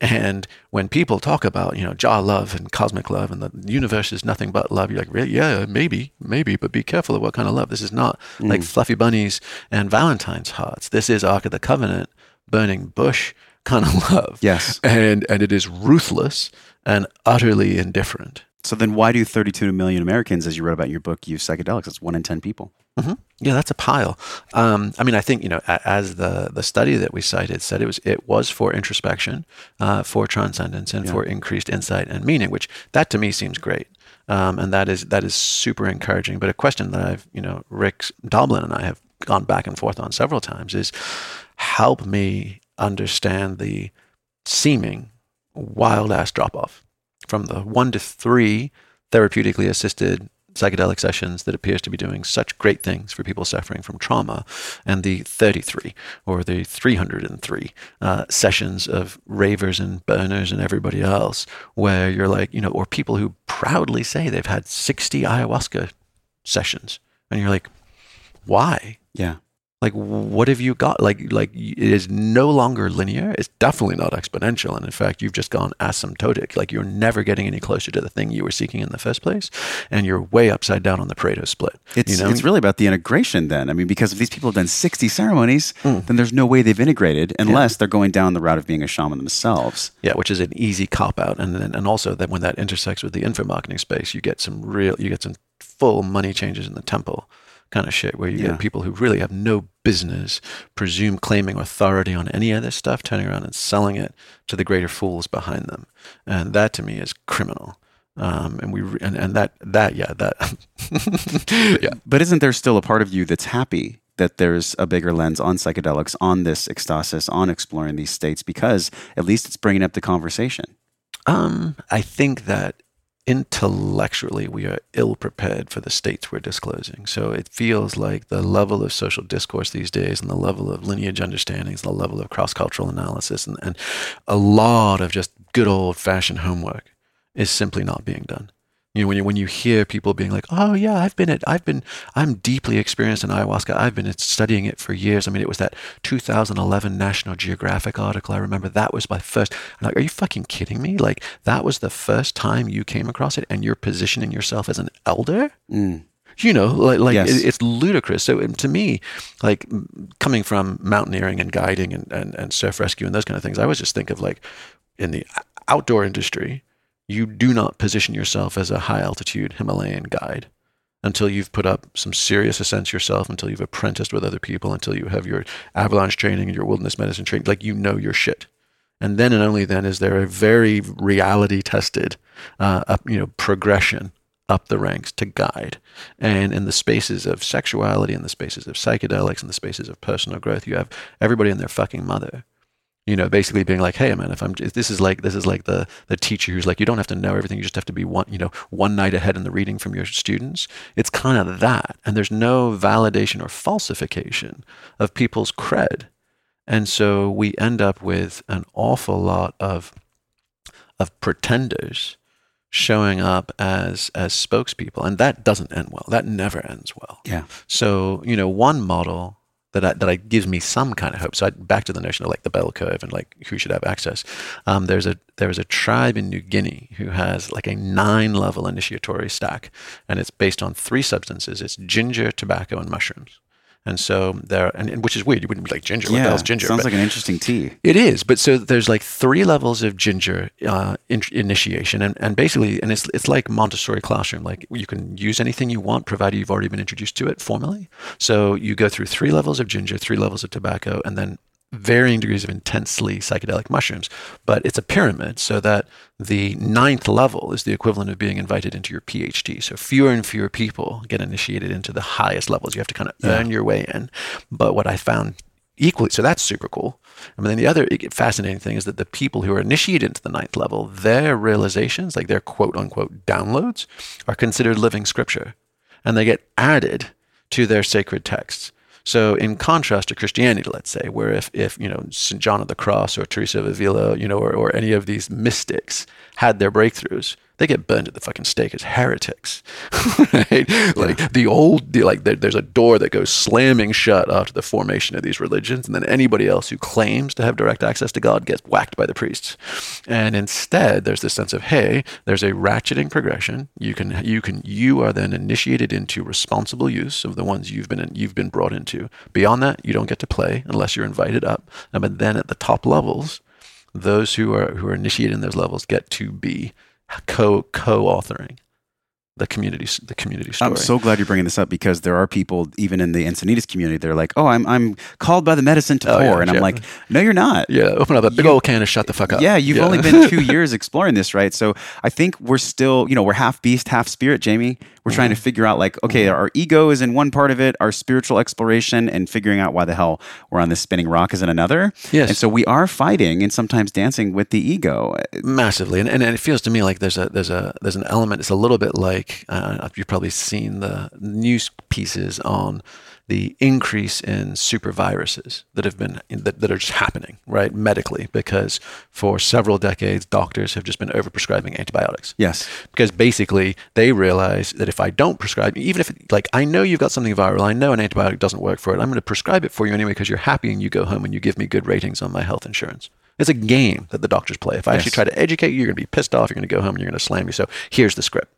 And when people talk about, you know, Jah love and cosmic love and the universe is nothing but love, you're like, really? Yeah, maybe, maybe, but be careful of what kind of love. This is not mm. like fluffy bunnies and Valentine's hearts. This is Ark of the Covenant, burning bush kind of love. Yes. And and it is ruthless and utterly indifferent. So then why do 32 million Americans, as you wrote about in your book, use psychedelics? It's one in 10 people. Mm-hmm. Yeah, that's a pile. Um, I mean, I think you know, as the the study that we cited said, it was it was for introspection, uh, for transcendence, and yeah. for increased insight and meaning. Which that to me seems great, um, and that is that is super encouraging. But a question that I've you know, Rick Doblin and I have gone back and forth on several times is, help me understand the seeming wild ass drop off from the one to three therapeutically assisted psychedelic sessions that appears to be doing such great things for people suffering from trauma, and the 33 or the 303 uh, sessions of ravers and burners and everybody else, where you're like, you know, or people who proudly say they've had 60 ayahuasca sessions, and you're like, why? Yeah like what have you got? Like like it is no longer linear. It's definitely not exponential. And in fact you've just gone asymptotic. Like you're never getting any closer to the thing you were seeking in the first place. And you're way upside down on the pareto split. It's, you know? it's really about the integration then. I mean because if these people have done 60 ceremonies mm. then there's no way they've integrated unless yeah. they're going down the route of being a shaman themselves. Yeah which is an easy cop out. And then and also that when that intersects with the info marketing space you get some real you get some full money changes in the temple kind of shit where you yeah. get people who really have no business presume claiming authority on any of this stuff turning around and selling it to the greater fools behind them and that to me is criminal um, and we and, and that that yeah that yeah but isn't there still a part of you that's happy that there's a bigger lens on psychedelics, on this ecstasis, on exploring these states because at least it's bringing up the conversation. Um, I think that intellectually we are ill prepared for the states we're disclosing. So it feels like the level of social discourse these days and the level of lineage understandings, the level of cross cultural analysis, and, and a lot of just good old fashioned homework is simply not being done. You know, when you when you hear people being like, "Oh yeah, I've been at, I've been, I'm deeply experienced in ayahuasca. I've been studying it for years." I mean, it was that 2011 National Geographic article. I remember that was my first. I'm like, are you fucking kidding me? Like that was the first time you came across it, and you're positioning yourself as an elder. Mm. You know, like like Yes. it, it's ludicrous. So to me, like coming from mountaineering and guiding and, and and surf rescue and those kind of things, I always just think of like in the outdoor industry you do not position yourself as a high altitude Himalayan guide until you've put up some serious ascents yourself, until you've apprenticed with other people, until you have your avalanche training and your wilderness medicine training. Like you know your shit. And then and only then is there a very reality tested, uh, up, you know, progression up the ranks to guide. And in the spaces of sexuality, in the spaces of psychedelics, in the spaces of personal growth, you have everybody and their fucking mother you know, basically being like, "Hey, man, if I'm if this is like this is like the the teacher who's like, you don't have to know everything, you just have to be one, you know, one night ahead in the reading from your students." It's kind of that, and there's no validation or falsification of people's cred, and so we end up with an awful lot of of pretenders showing up as as spokespeople, and that doesn't end well. That never ends well. Yeah. So you know, one model that I, that I, gives me some kind of hope. So I, back to the notion of like the bell curve and like who should have access. Um, there's a there's a tribe in New Guinea who has like a nine level initiatory stack, and it's based on three substances. It's ginger, tobacco, and mushrooms. And so there, and, and which is weird. You wouldn't be like ginger. What the Yeah. hell's ginger? Sounds But- like an interesting tea. it is, but so there's like three levels of ginger uh, in, initiation, and, and basically, and it's it's like Montessori classroom. Like you can use anything you want, provided you've already been introduced to it formally. So you go through three levels of ginger, three levels of tobacco, and then varying degrees of intensely psychedelic mushrooms. But it's a pyramid, so that the ninth level is the equivalent of being invited into your PhD. So fewer and fewer people get initiated into the highest levels. You have to kind of earn your way in. But what I found equally so that's super cool and then the other fascinating thing is that the people who are initiated into the ninth level their realizations like their quote unquote downloads are considered living scripture and they get added to their sacred texts so in contrast to christianity let's say where if, if you know st john of the cross or teresa of avila you know or, or any of these mystics had their breakthroughs they get burned at the fucking stake as heretics, right? Like the old, the, like there, there's a door that goes slamming shut after the formation of these religions, and then anybody else who claims to have direct access to God gets whacked by the priests. And instead, there's this sense of, hey, there's a ratcheting progression. You can, you can, you are then initiated into responsible use of the ones you've been, in, you've been brought into. Beyond that, you don't get to play unless you're invited up. And but then at the top levels, those who are who are initiated in those levels get to be co co-authoring the community the community story. I'm so glad you're bringing this up because there are people even in the Encinitas community. They're like, "Oh, I'm I'm called by the medicine to Oh, pour," yeah, and I'm like, "No, you're not." yeah, open up a big You- old can and shut the fuck up. Yeah, you've only been two years exploring this, right? So I think we're still, you know, we're half beast, half spirit, Jamie. We're trying to Mm-hmm. figure out, like, okay, our ego is in one part of it, our spiritual exploration, and figuring out why the hell we're on this spinning rock is in another. Yes. And so we are fighting and sometimes dancing with the ego. massively and, and, and it feels to me like there's a there's a there's an element it's a little bit like uh, you've probably seen the news pieces on the increase in super viruses that have been that, that are just happening right medically because for several decades doctors have just been overprescribing antibiotics Yes. because basically they realize that if I don't prescribe, even if like I know you've got something viral, I know an antibiotic doesn't work for it, I'm going to prescribe it for you anyway because you're happy and you go home and you give me good ratings on my health insurance. It's a game that the doctors play. If I actually try to educate you, you're going to be pissed off. You're going to go home and you're going to slam me. So here's the script.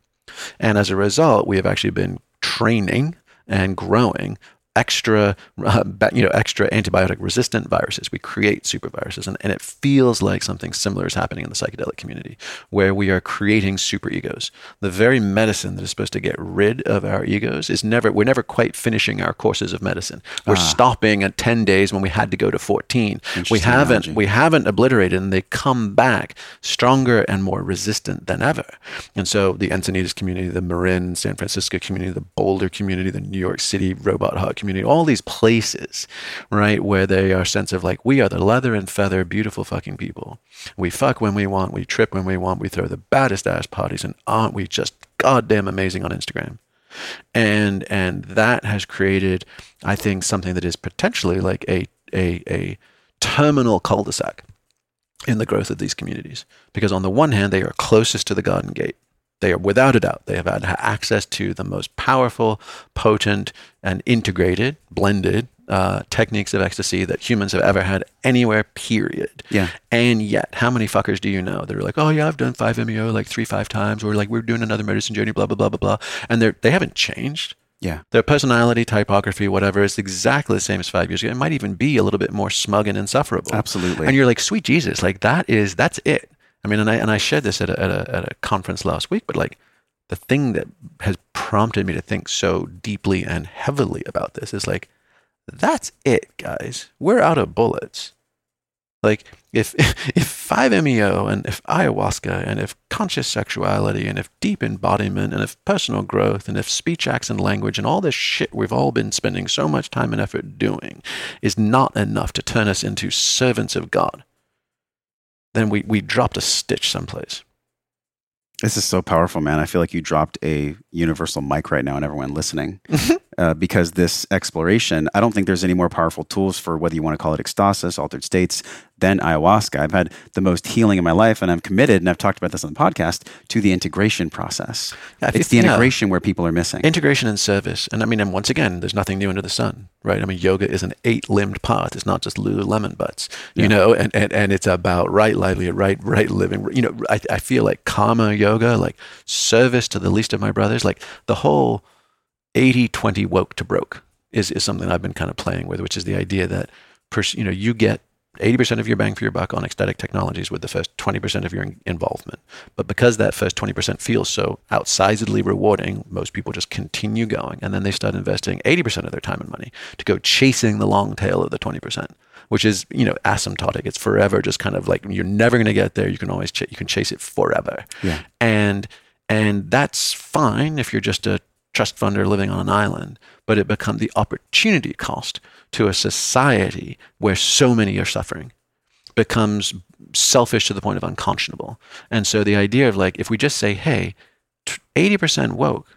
And as a result, we have actually been training and growing extra, uh, you know, extra antibiotic resistant viruses. We create super viruses, and, and it feels like something similar is happening in the psychedelic community, where we are creating super egos. The very medicine that is supposed to get rid of our egos is never. We're never quite finishing our courses of medicine. We're stopping at ten days when we had to go to fourteen. We haven't. analogy. We haven't obliterated, and they come back stronger and more resistant than ever. And so the Encinitas community, the Marin San Francisco community, the Boulder community, the New York City Robot Heart community community, all these places, right, where they are sense of like, we are the leather and feather, beautiful fucking people. We fuck when we want, we trip when we want, we throw the baddest ass parties, and aren't we just goddamn amazing on Instagram? And and that has created, I think, something that is potentially like a a a terminal cul-de-sac in the growth of these communities. Because on the one hand, they are closest to the garden gate. They are without a doubt, they have had access to the most powerful, potent, and integrated, blended uh, techniques of ecstasy that humans have ever had anywhere, period. Yeah. And yet, how many fuckers do you know that are like, oh, yeah, I've done 5-MeO like three, five times, or like, we're doing another medicine journey, blah, blah, blah, blah, blah. And they're, they haven't changed. Yeah. Their personality, typography, whatever, is exactly the same as five years ago. It might even be a little bit more smug and insufferable. Absolutely. And you're like, sweet Jesus, like that is that's it. I mean, and I and I shared this at a, at a at a conference last week, but like the thing that has prompted me to think so deeply and heavily about this is like, that's it, guys. We're out of bullets. Like if if 5-MeO and if ayahuasca and if conscious sexuality and if deep embodiment and if personal growth and if speech acts and language and all this shit we've all been spending so much time and effort doing is not enough to turn us into servants of God, then we, we dropped a stitch someplace. This is so powerful, man. I feel like you dropped a universal mic right now and everyone listening. uh, because this exploration, I don't think there's any more powerful tools for whether you want to call it ecstasis, altered states, than ayahuasca. I've had the most healing in my life, and I'm committed, and I've talked about this on the podcast, to the integration process. Yeah, it's the yeah. integration where people are missing. Integration and service. And I mean, and once again, there's nothing new under the sun, right? I mean, yoga is an eight limbed path. It's not just Lululemon butts, you Yeah. know, and, and, and it's about right livelihood, right, right living. You know, I, I feel like karma yoga, like service to the least of my brothers, like the whole 80 20 woke to broke is, is something I've been kind of playing with, which is the idea that, pers- you know, you get 80% of your bang for your buck on ecstatic technologies with the first 20% of your in- involvement. But because that first 20% feels so outsizedly rewarding, most people just continue going. And then they start investing 80% of their time and money to go chasing the long tail of the 20%, which is, you know, asymptotic. It's forever just kind of like you're never going to get there. You can always, ch- you can chase it forever. Yeah. And, and that's fine if you're just a trust funder living on an island, but it becomes the opportunity cost to a society where so many are suffering becomes selfish to the point of unconscionable. And so the idea of like, if we just say, hey, 80% woke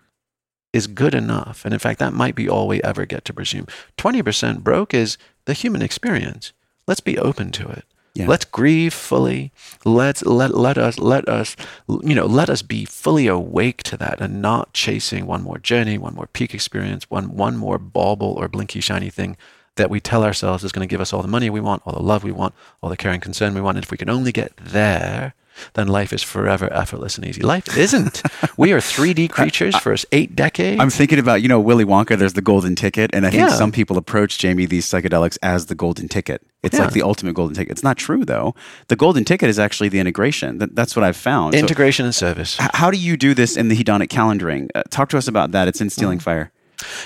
is good enough. And in fact, that might be all we ever get to presume. 20% broke is the human experience. Let's be open to it. Yeah. Let's grieve fully. Let's let let us let us you know let us be fully awake to that and not chasing one more journey, one more peak experience, one one more bauble or blinky shiny thing that we tell ourselves is going to give us all the money we want, all the love we want, all the care and concern we want. And if we can only get there, then life is forever effortless and easy. Life isn't. we are 3D creatures for eight decades. I'm thinking about, you know, Willy Wonka, there's the golden ticket. And I think Yeah. some people approach, Jamie, these psychedelics as the golden ticket. It's Yeah. like the ultimate golden ticket. It's not true, though. The golden ticket is actually the integration. That, that's what I've found. So Integration and service. how do you do this in the hedonic calendaring? Uh, talk to us about that. It's in Stealing Fire.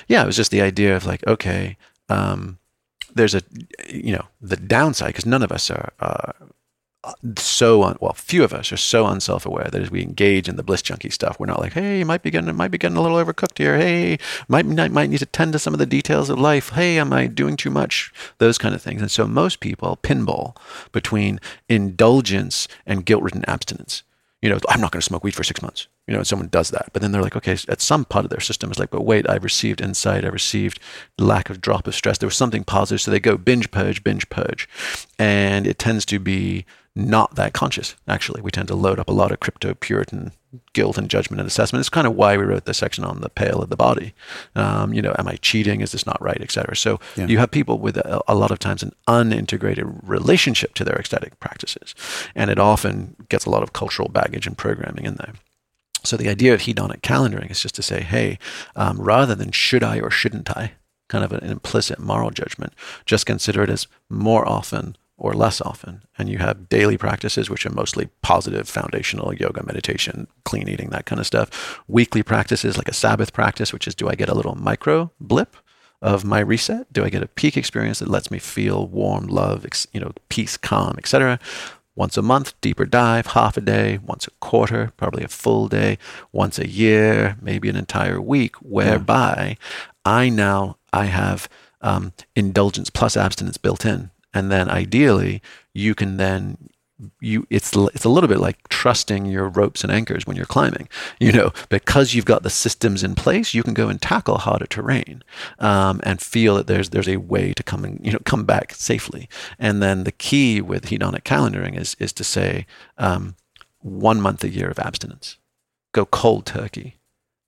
yeah, it was just the idea of like, okay, um, there's a, you know, the downside because none of us are uh, so un, well, few of us are so unself-aware that as we engage in the bliss junkie stuff, we're not like, hey, might be getting, might be getting a little overcooked here. Hey, might might might need to tend to some of the details of life. Hey, am I doing too much? Those kind of things. And so most people pinball between indulgence and guilt-ridden abstinence. You know, I'm not going to smoke weed for six months. You know, and someone does that, but then they're like, okay, at some part of their system is like, but wait, I've received insight, I've received lack of drop of stress. There was something positive, so they go binge purge, binge purge, and it tends to be not that conscious. Actually, we tend to load up a lot of crypto Puritan guilt and judgment and assessment. It's kind of why we wrote the section on the pale of the body. Um, you know, am I cheating? Is this not right, et cetera. So Yeah. you have people with a, a lot of times an unintegrated relationship to their ecstatic practices, and it often gets a lot of cultural baggage and programming in there. So the idea of hedonic calendaring is just to say, hey, um, rather than should I or shouldn't I, kind of an implicit moral judgment, just consider it as more often or less often. And you have daily practices, which are mostly positive, foundational yoga, meditation, clean eating, that kind of stuff. Weekly practices, like a Sabbath practice, which is do I get a little micro blip? of my reset? Do I get a peak experience that lets me feel warm, love, you know, peace, calm, etc.? once a month, deeper dive, half a day, once a quarter, probably a full day, once a year, maybe an entire week, whereby I now I have um, indulgence plus abstinence built in, and then ideally you can then you it's it's a little bit like trusting your ropes and anchors when you're climbing you know because you've got the systems in place you can go and tackle harder terrain um, and feel that there's there's a way to come and you know come back safely. And then the key with hedonic calendaring is is to say um, one month a year of abstinence. Go cold turkey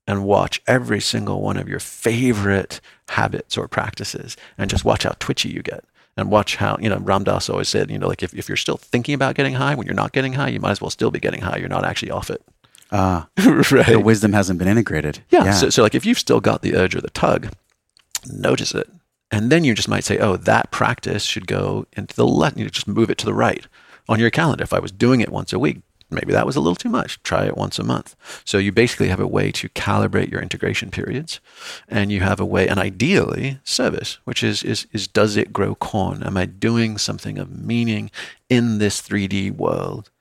and watch every single one of your favorite habits or practices and just watch how twitchy you get and watch how, you know, Ram Dass always said, you know, like if, if you're still thinking about getting high when you're not getting high, you might as well still be getting high. You're not actually off it. Ah, right. the wisdom hasn't been integrated. Yeah. So, so like if you've still got the urge or the tug, notice it. And then you just might say, oh, that practice should go into the left. You just move it to the right on your calendar. If I was doing it once a week, maybe that was a little too much. Try it once a month. So you basically have a way to calibrate your integration periods, and you have a way, and ideally service, which is is is does it grow corn? Am I doing something of meaning in this 3D world?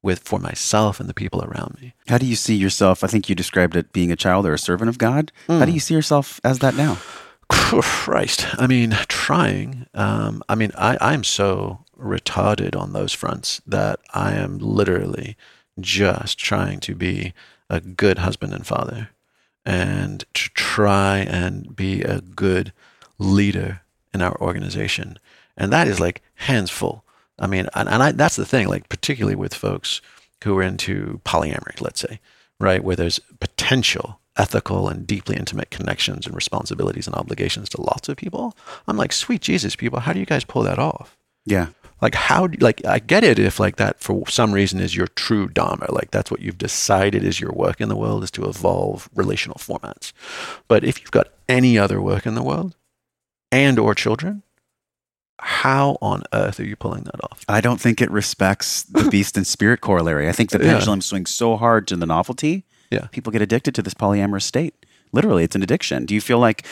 With for myself and the people around me. How do you see yourself? I think you described it being a child or a servant of God. How do you see yourself as that now? Christ. I mean, trying. Um, I mean, I, I'm so retarded on those fronts that I am literally just trying to be a good husband and father and to try and be a good leader in our organization. And that is like hands full. I mean, and, and I, that's the thing, like, particularly with folks who are into polyamory, let's say, right, where there's potential ethical and deeply intimate connections and responsibilities and obligations to lots of people. I'm like, sweet Jesus, people, how do you guys pull that off? Yeah. Like, how, do, like, I get it if, like, that for some reason is your true Dharma. Like, that's what you've decided is your work in the world is to evolve relational formats. But if you've got any other work in the world and or children, how on earth are you pulling that off? I don't think it respects the beast and spirit corollary. I think the Yeah. pendulum swings so hard to the novelty, Yeah. people get addicted to this polyamorous state. Literally, it's an addiction. Do you feel like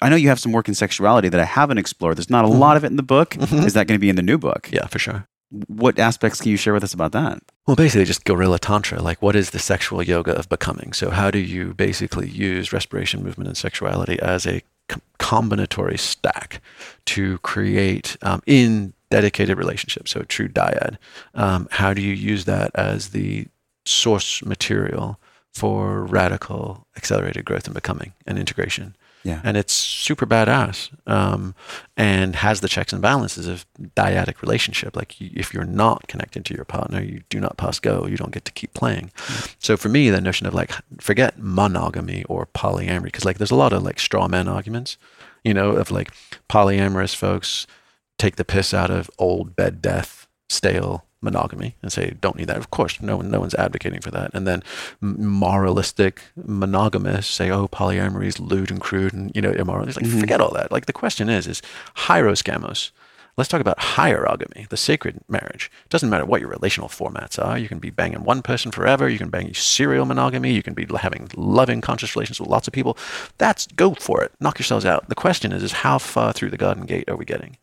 I know you have some work in sexuality that I haven't explored? There's not a lot of it in the book. Is that going to be in the new book? Yeah, for sure. What aspects can you share with us about that? Well, basically, just guerrilla tantra. Like, what is the sexual yoga of becoming? So, how do you basically use respiration, movement, and sexuality as a com- combinatory stack to create um, in dedicated relationships? So, true dyad. Um, how do you use that as the source material for radical accelerated growth and becoming and integration? Yeah. and it's super badass um, and has the checks and balances of dyadic relationship like you, if you're not connected to your partner you do not pass go you don't get to keep playing so for me the notion of like forget monogamy or polyamory because like there's a lot of like straw man arguments you know of like polyamorous folks take the piss out of old bed death stale monogamy and say don't need that. Of course no one no one's advocating for that. And then moralistic monogamists say oh polyamory is lewd and crude and you know immoral. It's like mm-hmm. forget all that. Like the question is is hieros gamos let's talk about hierogamy the sacred marriage. It doesn't matter what your relational formats are. You can be banging one person forever. You can bang serial monogamy. You can be having loving conscious relations with lots of people. That's go for it. Knock yourselves out. The question is is how far through the garden gate are we getting?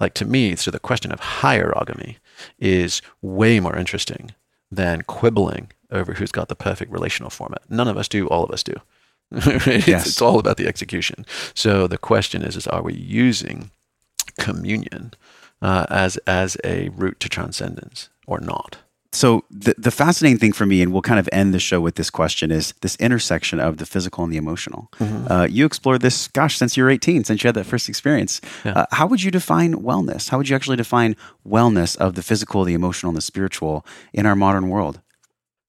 Like to me, so the question of hierogamy is way more interesting than quibbling over who's got the perfect relational format. None of us do, all of us do. it's, Yes. it's all about the execution. So the question is, is are we using communion uh, as as a route to transcendence or not? So the the fascinating thing for me, and we'll kind of end the show with this question, is this intersection of the physical and the emotional. Uh, you explored this, gosh, since you were 18, since you had that first experience. Yeah. Uh, how would you define wellness? How would you actually define wellness of the physical, the emotional, and the spiritual in our modern world?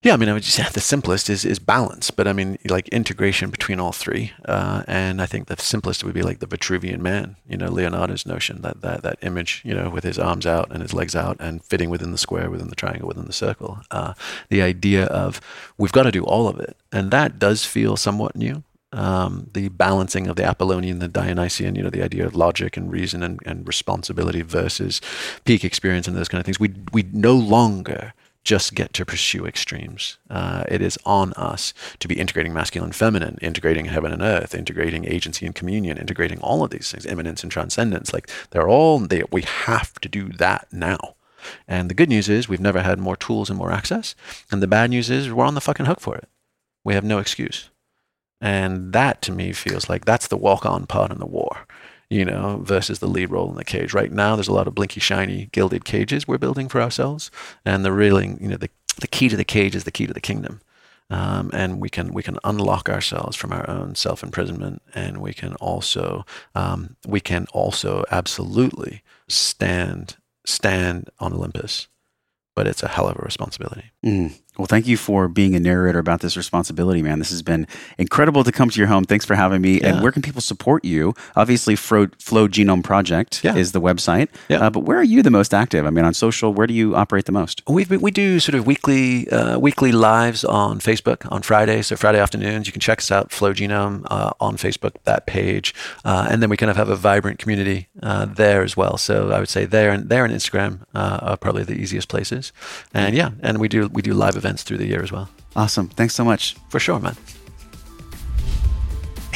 Yeah, I mean, I would just say the simplest is is balance, but I mean, like integration between all three. Uh, and I think the simplest would be like the Vitruvian man, you know, Leonardo's notion that that that image, you know, with his arms out and his legs out and fitting within the square, within the triangle, within the circle. Uh, the idea of we've got to do all of it, and that does feel somewhat new. Um, the balancing of the Apollonian, the Dionysian, you know, the idea of logic and reason and, and responsibility versus peak experience and those kind of things. We we no longer just get to pursue extremes. Uh, it is on us to be integrating masculine feminine, integrating heaven and earth, integrating agency and communion, integrating all of these things, immanence and transcendence. Like they're all, we have to do that now. And the good news is we've never had more tools and more access. And the bad news is we're on the fucking hook for it. We have no excuse. And that to me feels like that's the walk on part in the war, you know, versus the lead role in the cage. Right now, there's a lot of blinky, shiny, gilded cages we're building for ourselves. And the reeling, you know, the, the key to the cage is the key to the kingdom. Um, and we can we can unlock ourselves from our own self imprisonment, and we can also um, we can also absolutely stand stand on Olympus, but it's a hell of a responsibility. Mm. Well, thank you for being a narrator about this responsibility, man. This has been incredible to come to your home. Thanks for having me. Yeah. And where can people support you? Obviously, Flow, Flow Genome Project Yeah. is the website. Yeah. Uh, but where are you the most active? I mean, on social, where do you operate the most? We've been, we do sort of weekly uh, weekly lives on Facebook on Fridays, so Friday afternoons. You can check us out, Flow Genome, uh, on Facebook, that page, uh, and then we kind of have a vibrant community uh, there as well. So I would say there and there and Instagram uh, are probably the easiest places. And yeah, and we do we do live events through the year as well. Awesome. Thanks so much. For sure, man.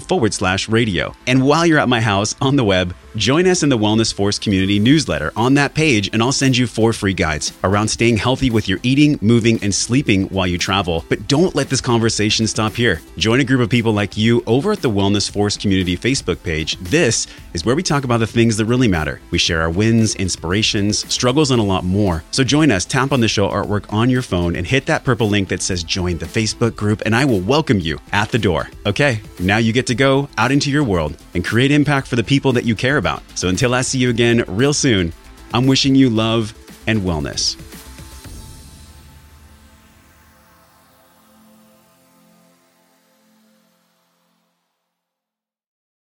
forward slash radio. And while you're at my house on the web, join us in the Wellness Force community newsletter on that page, and I'll send you four free guides around staying healthy with your eating, moving, and sleeping while you travel. But don't let this conversation stop here. Join a group of people like you over at the Wellness Force community Facebook page. This is where we talk about the things that really matter. We share our wins, inspirations, struggles, and a lot more. So join us, tap on the show artwork on your phone, and hit that purple link that says join the Facebook group, and I will welcome you at the door. Okay, now you get to go out into your world and create impact for the people that you care about. So until I see you again real soon, I'm wishing you love and wellness.